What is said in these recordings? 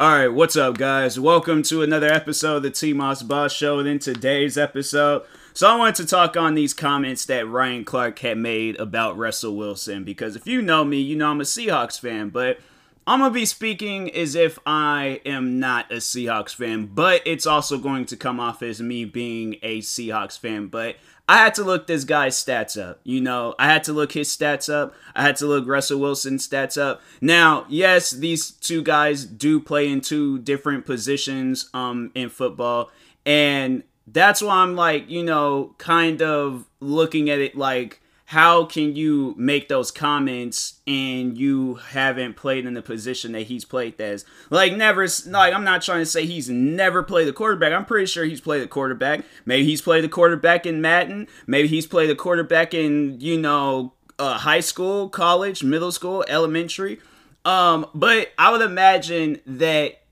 All right, what's up, guys? Welcome to another episode of the T Moss Boss Show. And in today's episode, so I wanted to talk on these comments that Ryan Clark had made about Russell Wilson because if you know me, you know I'm a Seahawks fan, but I'm gonna be speaking as if I am not a Seahawks fan, but it's also going to come off as me being a Seahawks fan. But I had to look this guy's stats up. You know, I had to look his stats up. I had to look Russell Wilson's stats up. Now, yes, these two guys do play in two different positions um in football, and that's why I'm like, you know, kind of looking at it like how can you make those comments and you haven't played in the position that he's played as? Like never like I'm not trying to say he's never played the quarterback. I'm pretty sure he's played the quarterback. Maybe he's played the quarterback in Madden. Maybe he's played the quarterback in, you know, uh, high school, college, middle school, elementary. Um, but I would imagine that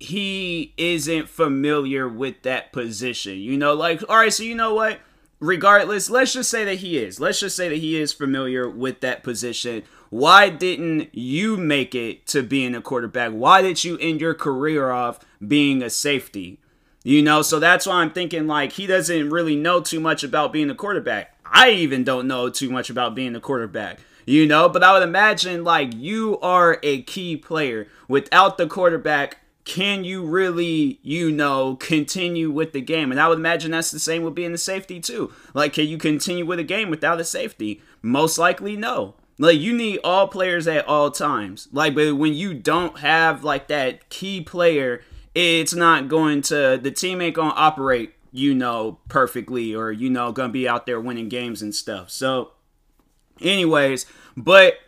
he isn't familiar with that position. You know, like, all right, so you know what? Regardless, let's just say that he is. Let's just say that he is familiar with that position. Why didn't you make it to being a quarterback? Why did you end your career off being a safety? You know, so that's why I'm thinking like he doesn't really know too much about being a quarterback. I even don't know too much about being a quarterback. You know, but I would imagine like you are a key player. Without the quarterback, can you really, you know, continue with the game? And I would imagine that's the same with being the safety too. Like, can you continue with a game without a safety? Most likely, no. Like, you need all players at all times. Like, but when you don't have like that key player, it's not going to the team ain't gonna operate, you know, perfectly or you know, gonna be out there winning games and stuff. So, anyways, but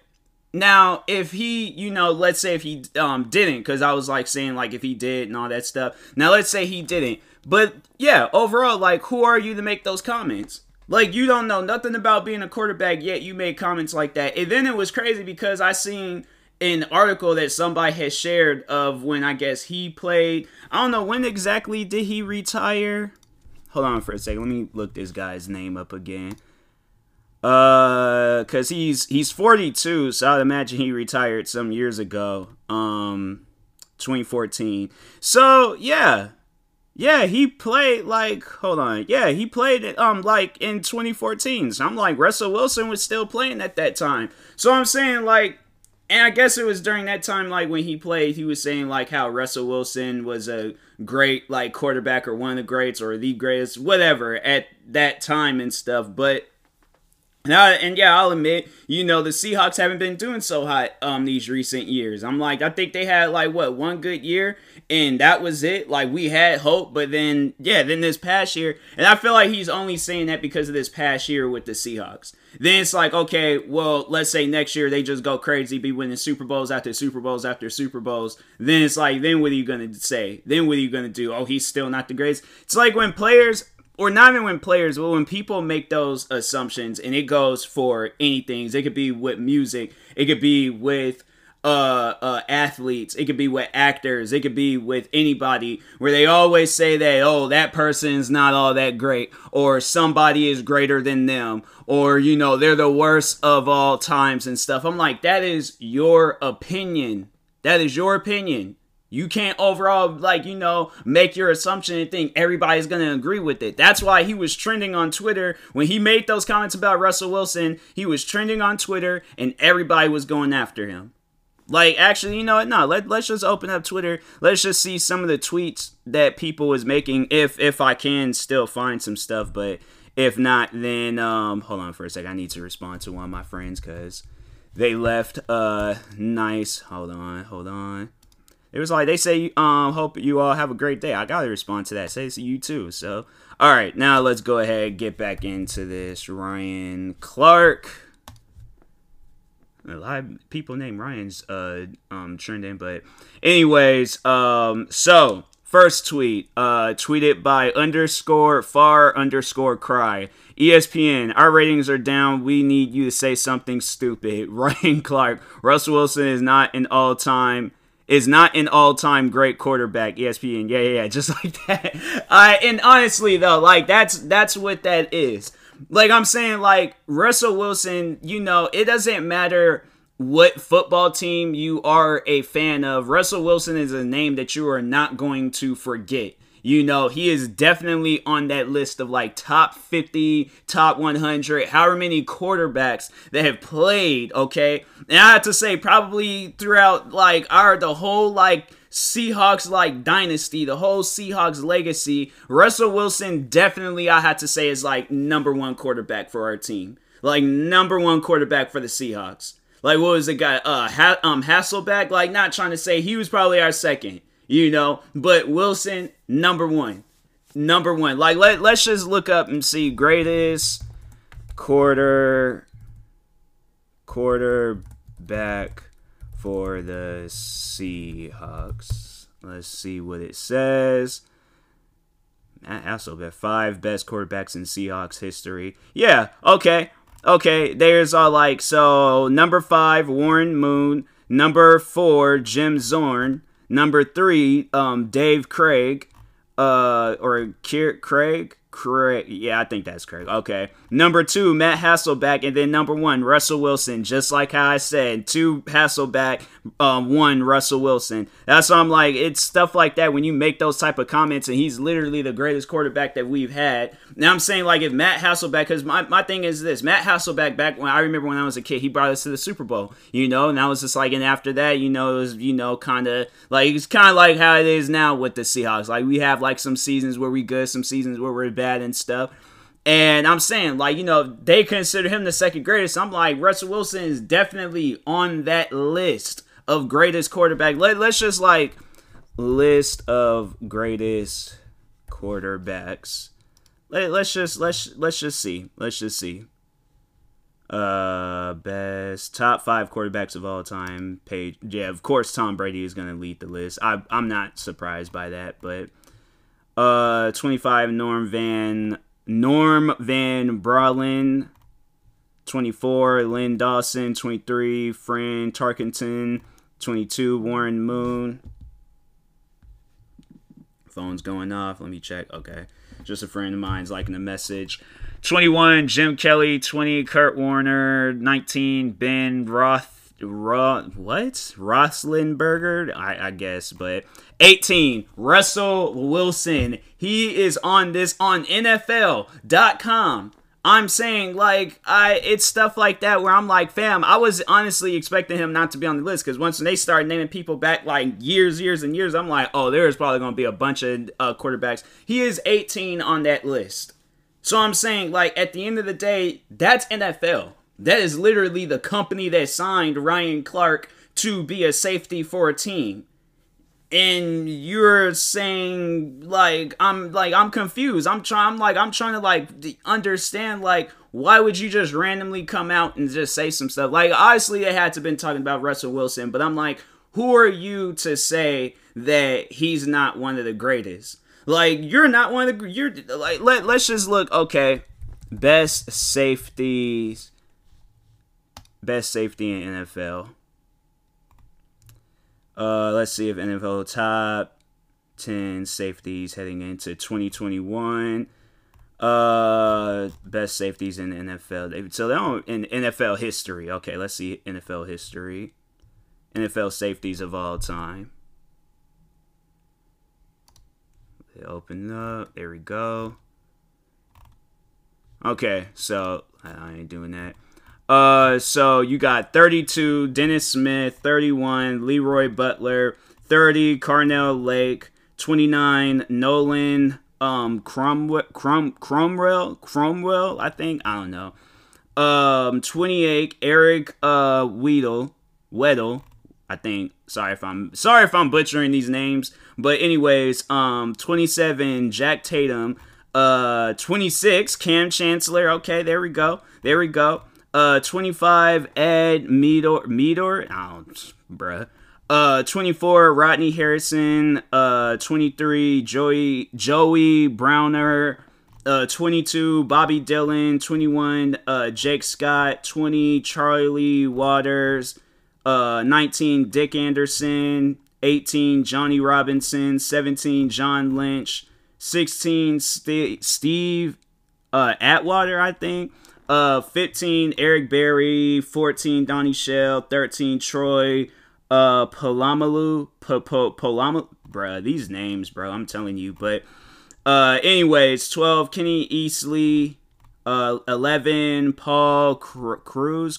now, if he, you know, let's say if he um didn't, because I was like saying like if he did and all that stuff. Now, let's say he didn't, but yeah, overall, like, who are you to make those comments? Like, you don't know nothing about being a quarterback yet. You made comments like that, and then it was crazy because I seen an article that somebody had shared of when I guess he played. I don't know when exactly did he retire. Hold on for a second. Let me look this guy's name up again. Uh, cause he's he's 42, so I'd imagine he retired some years ago. Um, 2014. So yeah, yeah, he played like hold on, yeah, he played um like in 2014. So I'm like Russell Wilson was still playing at that time. So I'm saying like and I guess it was during that time, like when he played, he was saying like how Russell Wilson was a great like quarterback or one of the greats or the greatest, whatever at that time and stuff. But now, and yeah, I'll admit, you know, the Seahawks haven't been doing so hot um these recent years. I'm like, I think they had like what one good year, and that was it. Like we had hope, but then yeah, then this past year, and I feel like he's only saying that because of this past year with the Seahawks. Then it's like, okay, well, let's say next year they just go crazy, be winning Super Bowls after Super Bowls after Super Bowls. Then it's like, then what are you gonna say? Then what are you gonna do? Oh, he's still not the greatest. It's like when players or not even when players, but when people make those assumptions, and it goes for anything. It could be with music, it could be with uh, uh, athletes, it could be with actors, it could be with anybody, where they always say that, oh, that person's not all that great, or somebody is greater than them, or, you know, they're the worst of all times and stuff. I'm like, that is your opinion. That is your opinion. You can't overall, like, you know, make your assumption and think everybody's going to agree with it. That's why he was trending on Twitter. When he made those comments about Russell Wilson, he was trending on Twitter and everybody was going after him. Like, actually, you know what? No, let, let's just open up Twitter. Let's just see some of the tweets that people was making if if I can still find some stuff. But if not, then, um, hold on for a sec. I need to respond to one of my friends because they left uh nice. Hold on, hold on. It was like they say, um, hope you all have a great day. I gotta respond to that. Say to you too. So, all right, now let's go ahead and get back into this. Ryan Clark. A lot of people named Ryan's uh um trending, but anyways, um, so first tweet, uh, tweeted by underscore far underscore cry. ESPN, our ratings are down. We need you to say something stupid. Ryan Clark, Russell Wilson is not an all time is not an all-time great quarterback. ESPN, yeah, yeah, yeah, just like that. Uh, and honestly, though, like that's that's what that is. Like I'm saying, like Russell Wilson, you know, it doesn't matter what football team you are a fan of, Russell Wilson is a name that you are not going to forget. You know, he is definitely on that list of like top 50, top 100, however many quarterbacks that have played, okay? And I have to say, probably throughout like our, the whole like, Seahawks like dynasty, the whole Seahawks legacy, Russell Wilson definitely I had to say is like number one quarterback for our team. Like number one quarterback for the Seahawks. Like what was the guy? Uh, ha- um, Hasselbeck. Like not trying to say he was probably our second, you know, but Wilson number one, number one. Like let let's just look up and see greatest quarter quarterback for the Seahawks. Let's see what it says. Matt Hasselbeck, five best quarterbacks in Seahawks history. Yeah, okay. Okay, there's all like so number five, Warren Moon, number four, Jim Zorn, number three, um, Dave Craig, uh, or Kier Craig, Craig. Yeah, I think that's Craig. Okay. Number two, Matt Hasselbeck. And then number one, Russell Wilson. Just like how I said, two Hasselbeck, um, one Russell Wilson. That's why I'm like, it's stuff like that when you make those type of comments, and he's literally the greatest quarterback that we've had. Now I'm saying like if Matt Hasselbeck, because my, my thing is this, Matt Hasselbeck back when I remember when I was a kid, he brought us to the Super Bowl, you know, and I was just like, and after that, you know, it was, you know, kind of like, it's kind of like how it is now with the Seahawks. Like we have like some seasons where we good, some seasons where we're bad and stuff. And I'm saying, like, you know, they consider him the second greatest. I'm like, Russell Wilson is definitely on that list of greatest quarterback. Let, let's just like list of greatest quarterbacks. Let, let's just let's let's just see. Let's just see. Uh, best top five quarterbacks of all time. Page, yeah, of course, Tom Brady is gonna lead the list. I I'm not surprised by that, but uh, 25 Norm Van Norm Van Bralen. 24 Len Dawson. 23 Fran Tarkenton. 22 Warren Moon. Phone's going off. Let me check. Okay. Just a friend of mine's liking the message. 21 Jim Kelly. 20 Kurt Warner. 19 Ben Roth. Roth what? Roethlisberger, I, I guess, but 18 Russell Wilson. He is on this on NFL.com. I'm saying like I it's stuff like that where I'm like, fam, I was honestly expecting him not to be on the list because once they start naming people back like years, years, and years, I'm like, oh, there's probably gonna be a bunch of uh, quarterbacks. He is 18 on that list, so I'm saying like at the end of the day, that's NFL. That is literally the company that signed Ryan Clark to be a safety for a team and you're saying like I'm like I'm confused. I'm trying I'm like I'm trying to like understand like why would you just randomly come out and just say some stuff? Like obviously they had to been talking about Russell Wilson, but I'm like who are you to say that he's not one of the greatest? Like you're not one of the you're like let let's just look okay. Best safeties best safety in NFL. Uh, let's see if NFL top 10 safeties heading into 2021. Uh, best safeties in NFL. So they don't in NFL history. Okay, let's see NFL history. NFL safeties of all time. They open up. There we go. Okay, so I ain't doing that. Uh, so you got 32 Dennis Smith, 31 Leroy Butler, 30 Carnell Lake, 29 Nolan um Cromwell Crom Cromwell Cromwell I think I don't know. Um 28 Eric uh Weedle Weddle I think. Sorry if I'm sorry if I'm butchering these names. But anyways um 27 Jack Tatum uh 26 Kam Chancellor. Okay there we go. There we go uh, 25, Ed Meador. Meador? Oh, bruh. Uh, 24, Rodney Harrison. Uh, 23, Joey Joey Browner. Uh, 22, Bobby Dillon. 21, uh, Jake Scott. 20, Charlie Waters. Uh, 19, Dick Anderson. 18, Johnny Robinson. 17, John Lynch. 16, St- Steve uh, Atwater, I think. Uh, 15 Eric Berry, 14 Donnie Shell, 13 Troy uh Polamalu, Polamalu, bruh, these names, bro, I'm telling you. But uh, anyways, 12 Kenny Easley. uh, 11 Paul Cruz, Cruz,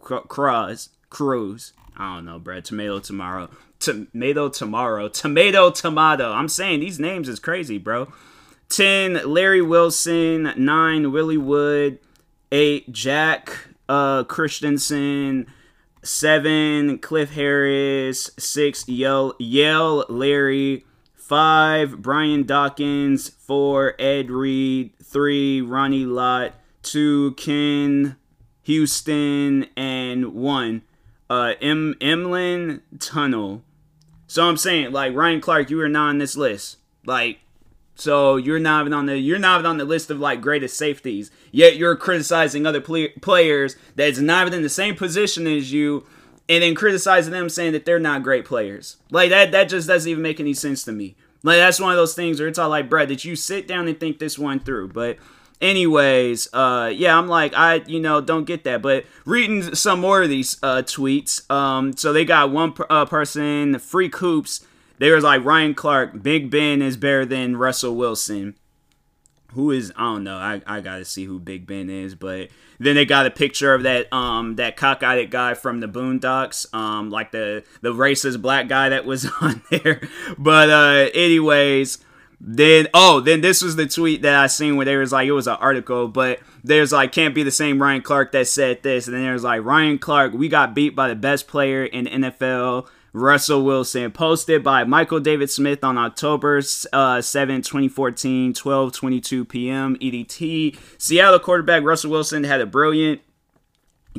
Cruz, Cruz. I don't know, bro. Tomato, tomorrow, tomato, tomorrow, tomato, tomato. I'm saying these names is crazy, bro. 10 Larry Wilson, 9 Willie Wood, 8 Jack uh Christiansen, seven Cliff Harris, six Yale Yale Lary, five Brian Dawkins, four Ed Reed, three Ronnie Lott, two Ken Houston, and one uh em- Emlen Tunnell. So I'm saying like Ryan Clark, you are not on this list. Like so you're not even on the you're not even on the list of like greatest safeties. Yet you're criticizing other players that's not even in the same position as you, and then criticizing them saying that they're not great players. Like that that just doesn't even make any sense to me. Like that's one of those things where it's all like, Brett, that you sit down and think this one through? But anyways, uh, yeah, I'm like, I, you know, don't get that. But reading some more of these uh, tweets, um, so they got one uh, person, Free Coops they was like Ryan Clark, Big Ben is better than Russell Wilson. Who is I don't know. I, I gotta see who Big Ben is, but then they got a picture of that um that cockeyed guy from the Boondocks, um like the the racist black guy that was on there. But uh anyways, then oh then this was the tweet that I seen where there was like it was an article, but there's like can't be the same Ryan Clark that said this, and then there's like Ryan Clark, we got beat by the best player in NFL Russell Wilson. Posted by Michael David Smith on October uh, 7, 2014, 12 22 p.m. EDT. Seattle quarterback Russell Wilson had a brilliant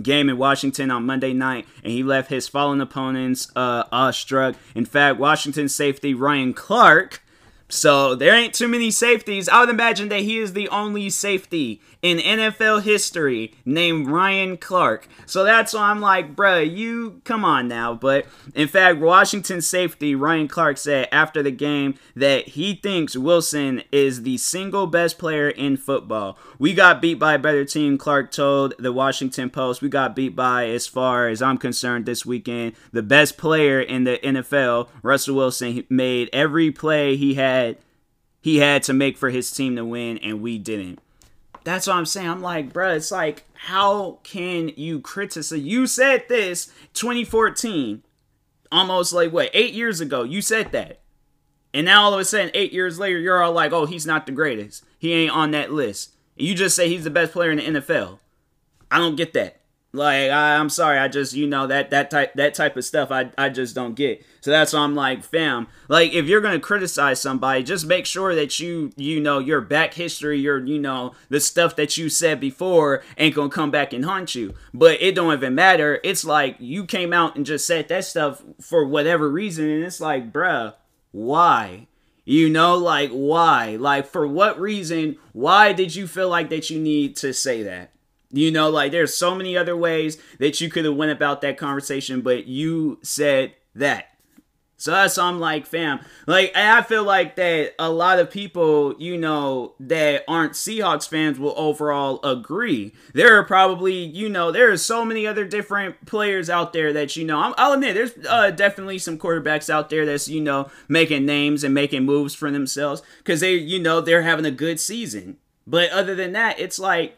game in Washington on Monday night, and he left his fallen opponents uh, awestruck. In fact, Washington safety Ryan Clark. So there ain't too many safeties. I would imagine that he is the only safety in NFL history named Ryan Clark. So that's why I'm like, bruh, you come on now. But in fact, Washington safety Ryan Clark said after the game that he thinks Wilson is the single best player in football. We got beat by a better team, Clark told the Washington Post. We got beat by, as far as I'm concerned, this weekend, the best player in the NFL, Russell Wilson, made every play he had he had to make for his team to win, and we didn't. That's what I'm saying. I'm like, bro, it's like, how can you criticize? You said this 2014, almost like what, eight years ago. You said that. And now all of a sudden, eight years later, you're all like, oh, he's not the greatest. He ain't on that list. And you just say he's the best player in the NFL. I don't get that. Like I, am sorry, I just you know that that type that type of stuff I I just don't get. So that's why I'm like, fam, like if you're gonna criticize somebody, just make sure that you you know your back history, your you know the stuff that you said before ain't gonna come back and haunt you. But it don't even matter. It's like you came out and just said that stuff for whatever reason, and it's like, bruh, why? You know, like why? Like for what reason? Why did you feel like that you need to say that? You know, like there's so many other ways that you could have went about that conversation, but you said that. So that's I'm like, fam. Like, I feel like that a lot of people, you know, that aren't Seahawks fans will overall agree. There are probably, you know, there are so many other different players out there that, you know, i will admit, there's uh, definitely some quarterbacks out there that's, you know, making names and making moves for themselves because they, you know, they're having a good season. But other than that, it's like,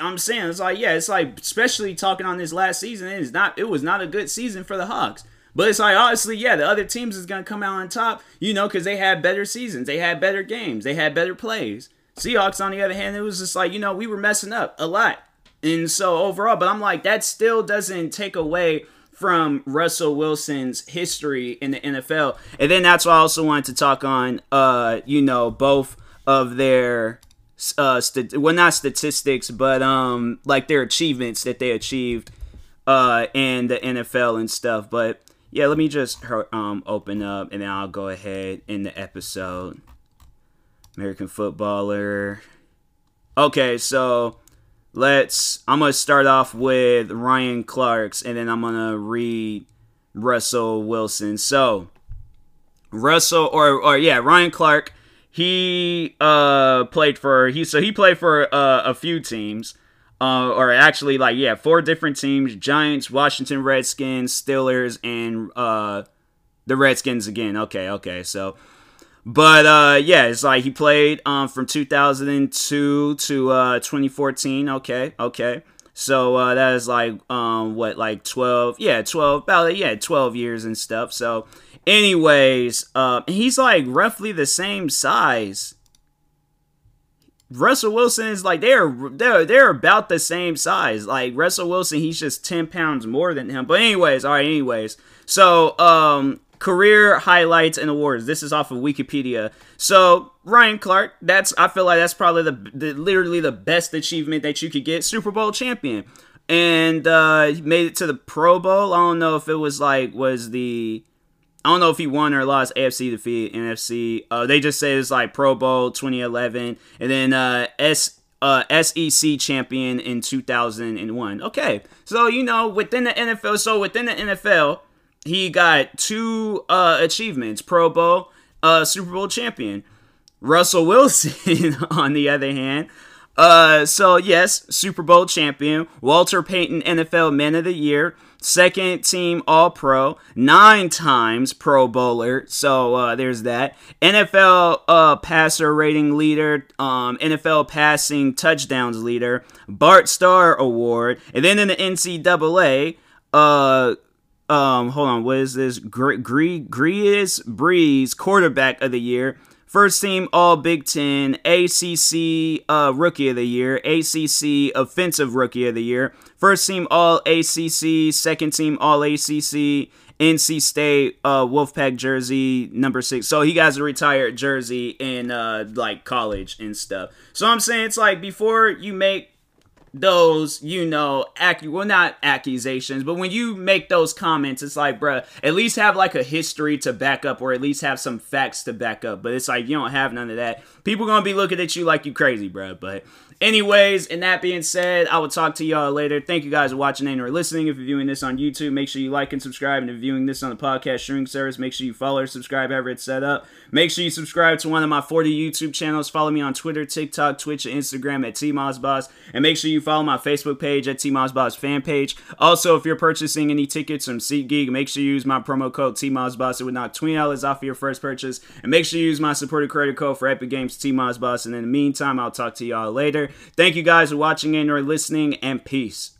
I'm saying it's like yeah, it's like especially talking on this last season, it is not it was not a good season for the Hawks. But it's like honestly, yeah, the other teams is gonna come out on top, you know, because they had better seasons, they had better games, they had better plays. Seahawks, on the other hand, it was just like you know we were messing up a lot, and so overall, but I'm like that still doesn't take away from Russell Wilson's history in the NFL, and then that's why I also wanted to talk on, uh, you know, both of their uh st- well not statistics but um like their achievements that they achieved uh in the NFL and stuff. But yeah let me just um open up and then I'll go ahead in the episode. American footballer. Okay so let's I'm gonna start off with Ryan Clark's and then I'm gonna read Russell Wilson. So Russell or or yeah Ryan Clark he uh played for he so he played for uh, a few teams. Uh, or actually, like, yeah, four different teams Giants, Washington Redskins, Steelers, and uh, the Redskins again. Okay, okay. So, but uh, yeah, it's like he played um, from 2002 to uh, 2014. Okay, okay. So uh, that is like um, what, like 12? Yeah, 12. About yeah, 12 years and stuff. So, anyways, uh, he's like roughly the same size Russell Wilson is like they're they're they're about the same size. Like Russell Wilson, he's just ten pounds more than him. But anyways, all right. Anyways, so um, career highlights and awards. This is off of Wikipedia. So Ryan Clark, that's I feel like that's probably the, the literally the best achievement that you could get. Super Bowl champion, and uh, made it to the Pro Bowl. I don't know if it was like was the I don't know if he won or lost AFC defeat NFC. Uh, they just say it's like Pro Bowl 2011 and then uh, S uh, SEC champion in 2001. Okay, so you know within the NFL, so within the NFL, he got two uh, achievements: Pro Bowl, uh, Super Bowl champion. Russell Wilson, on the other hand, uh, so yes, Super Bowl champion, Walter Payton NFL Man of the Year, second team All Pro, nine times Pro Bowler. So uh, there's that. NFL uh, passer rating leader, um, NFL passing touchdowns leader, Bart Starr Award, and then in the NCAA, uh, um, hold on, what is this? Gre- Gre- Griese Brees Quarterback of the Year. First team All Big Ten, ACC uh, Rookie of the Year, ACC Offensive Rookie of the Year, first team All ACC, second team All ACC, NC State uh, Wolfpack jersey number six. So he got a retired jersey in uh, like college and stuff. So I'm saying it's like before you make those, you know, accu- well, not accusations, but when you make those comments, it's like, bruh, at least have like a history to back up, or at least have some facts to back up. But it's like you don't have none of that. People gonna be looking at you like you crazy, bruh. But Anyways, and that being said, I will talk to y'all later. Thank you guys for watching and or listening. If you're viewing this on YouTube, make sure you like and subscribe. And if you're viewing this on the podcast streaming service, make sure you follow or subscribe however it's set up. Make sure you subscribe to one of my 40 YouTube channels. Follow me on Twitter, TikTok, Twitch, and Instagram at TMossBoss. And make sure you follow my Facebook page at TMossBoss fan page. Also, if you're purchasing any tickets from SeatGeek, make sure you use my promo code TMossBoss. It would knock $20 off of your first purchase. And make sure you use my supported credit code for Epic Games TMossBoss. And in the meantime, I'll talk to y'all later. Thank you guys for watching and or listening, and peace.